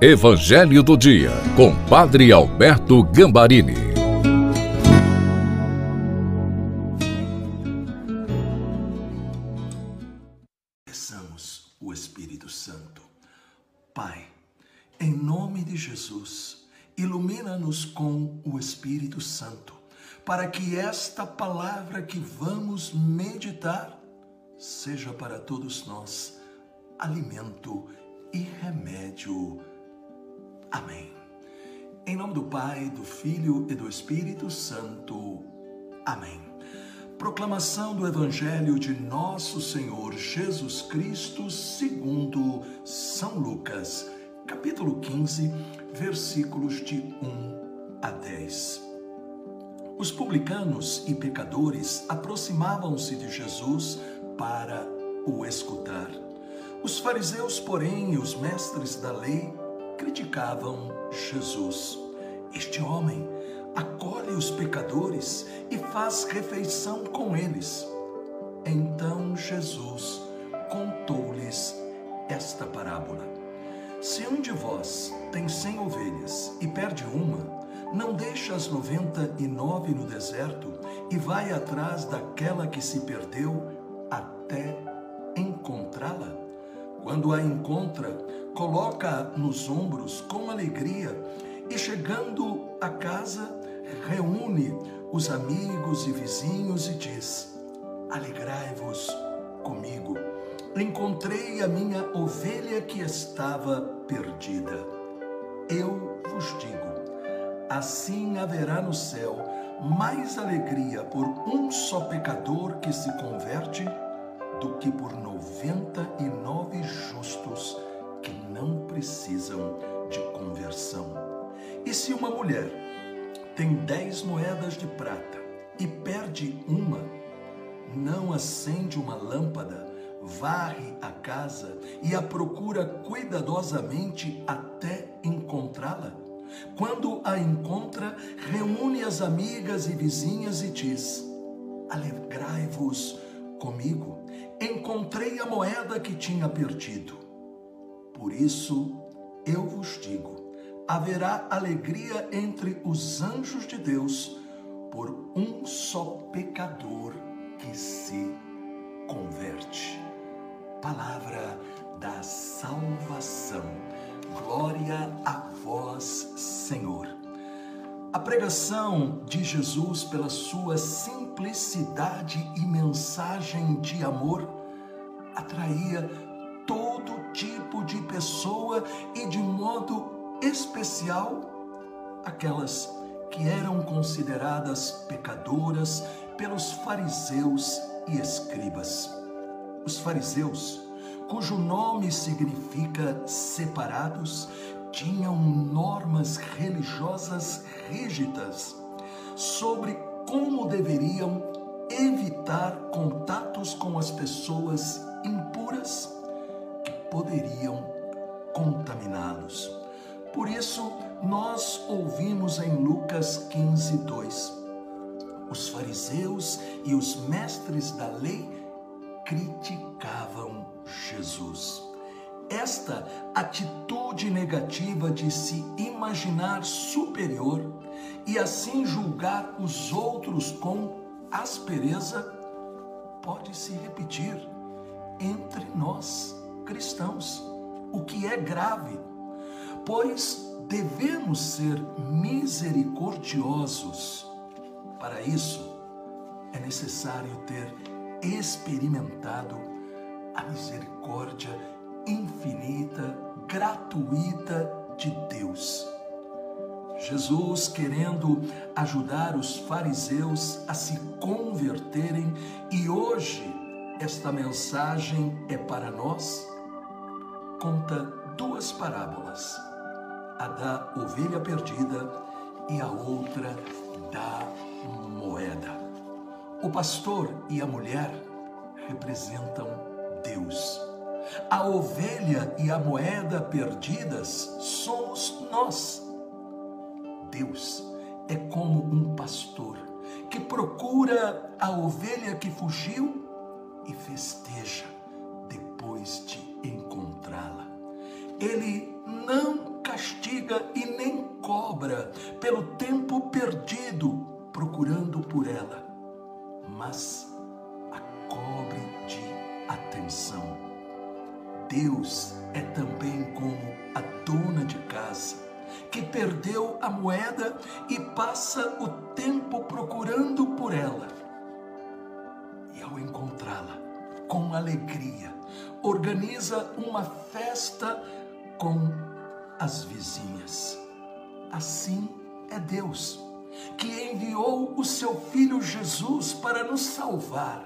Evangelho do Dia, com Padre Alberto Gambarini. Peçamos o Espírito Santo. Pai, em nome de Jesus, ilumina-nos com o Espírito Santo, para que esta palavra que vamos meditar seja para todos nós alimento e remédio Amém. Em nome do Pai, do Filho e do Espírito Santo. Amém. Proclamação do Evangelho de Nosso Senhor Jesus Cristo, segundo São Lucas, capítulo 15, versículos de 1 a 10. Os publicanos e pecadores aproximavam-se de Jesus para o escutar. Os fariseus, porém, e os mestres da lei criticavam Jesus. Este homem acolhe os pecadores e faz refeição com eles. Então Jesus contou-lhes esta parábola. Se um de vós tem cem ovelhas e perde uma, não deixa as noventa e nove no deserto e vai atrás daquela que se perdeu até encontrá-la? Quando a encontra, coloca nos ombros com alegria e, chegando a casa, reúne os amigos e vizinhos e diz: Alegrai-vos comigo. Encontrei a minha ovelha que estava perdida. Eu vos digo: assim haverá no céu mais alegria por um só pecador que se converte do que por noventa e nove justos que não precisam de conversão. E se uma mulher tem dez moedas de prata e perde uma, não acende uma lâmpada, varre a casa e a procura cuidadosamente até encontrá-la? Quando a encontra, reúne as amigas e vizinhas e diz: Alegrai-vos comigo, encontrei a moeda que tinha perdido. Por isso eu vos digo: haverá alegria entre os anjos de Deus por um só pecador que se converte. Palavra da salvação. Pregação de Jesus, pela sua simplicidade e mensagem de amor, atraía todo tipo de pessoa e, de modo especial, aquelas que eram consideradas pecadoras pelos fariseus e escribas. Os fariseus, cujo nome significa separados, tinham normas religiosas rígidas sobre como deveriam evitar contatos com as pessoas impuras que poderiam contaminá-los. Por isso, nós ouvimos em Lucas 15, 2: os fariseus e os mestres da lei criticavam Jesus. Esta atitude negativa de se imaginar superior e assim julgar os outros com aspereza pode se repetir entre nós cristãos, o que é grave, pois devemos ser misericordiosos. Para isso, é necessário ter experimentado a misericórdia infinita, gratuita de Deus. Jesus querendo ajudar os fariseus a se converterem e hoje esta mensagem é para nós. Conta duas parábolas, a da ovelha perdida e a outra da moeda. O pastor e a mulher representam Deus. A ovelha e a moeda perdidas somos nós. Deus é como um pastor que procura a ovelha que fugiu e festeja depois de encontrá-la. Ele não briga e nem cobra pelo tempo perdido procurando por ela, mas Deus é também como a dona de casa que perdeu a moeda e passa o tempo procurando por ela. E ao encontrá-la, com alegria, organiza uma festa com as vizinhas. Assim é Deus, que enviou o seu Filho Jesus para nos salvar,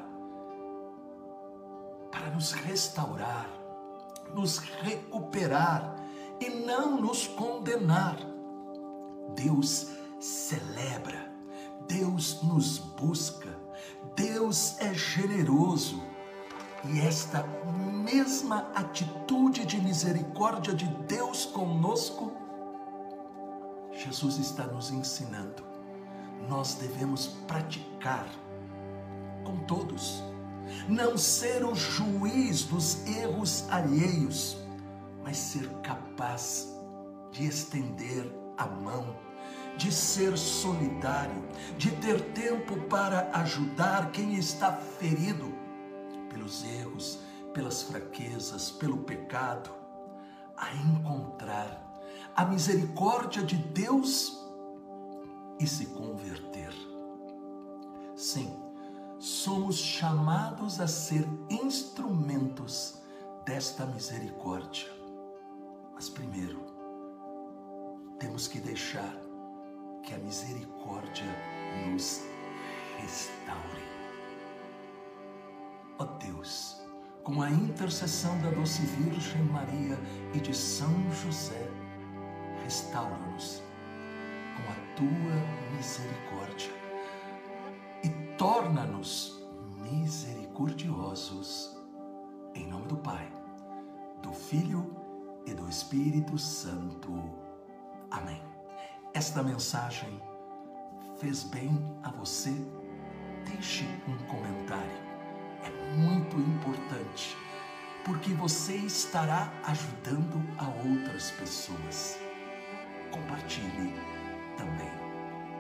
para nos restaurar, nos recuperar e não nos condenar. Deus celebra, Deus nos busca, Deus é generoso e esta mesma atitude de misericórdia de Deus conosco, Jesus está nos ensinando. Nós devemos praticar com todos, não ser o juiz dos erros alheios, mas ser capaz de estender a mão, de ser solidário, de ter tempo para ajudar quem está ferido pelos erros, pelas fraquezas, pelo pecado, a encontrar a misericórdia de Deus e se converter. Sim, somos chamados a ser instrumentos desta misericórdia. Mas primeiro, temos que deixar que a misericórdia nos restaure ó Deus, com a intercessão da doce Virgem Maria e de São José, restaura-nos com a tua misericórdia torna-nos misericordiosos. Em nome do Pai, do Filho e do Espírito Santo. Amém. Esta mensagem fez bem a você? Deixe um comentário é muito importante, porque você estará ajudando a outras pessoas. Compartilhe também.